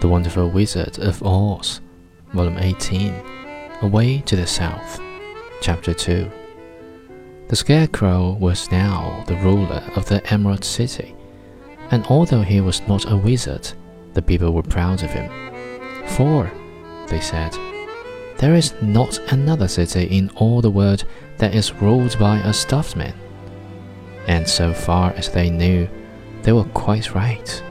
The Wonderful Wizard of Oz, Volume 18, Away to the South, Chapter 2. The Scarecrow was now the ruler of the Emerald City, and although he was not a wizard, the people were proud of him. For, they said, there is not another city in all the world that is ruled by a stuffed man. And so far as they knew, they were quite right.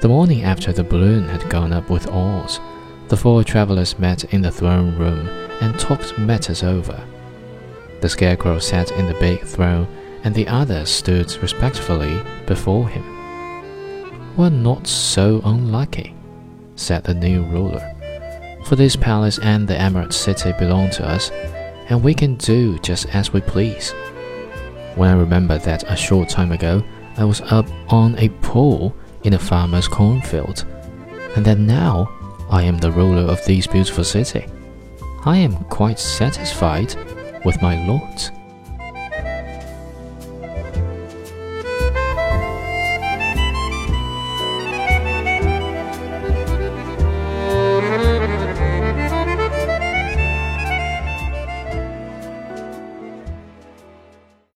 The morning after the balloon had gone up with Oz, the four travelers met in the throne room and talked matters over. The Scarecrow sat in the big throne, and the others stood respectfully before him. We're not so unlucky, said the new ruler, for this palace and the Emerald City belong to us, and we can do just as we please. When I remember that a short time ago I was up on a pole in a farmer's cornfield, and that now I am the ruler of this beautiful city. I am quite satisfied with my lot.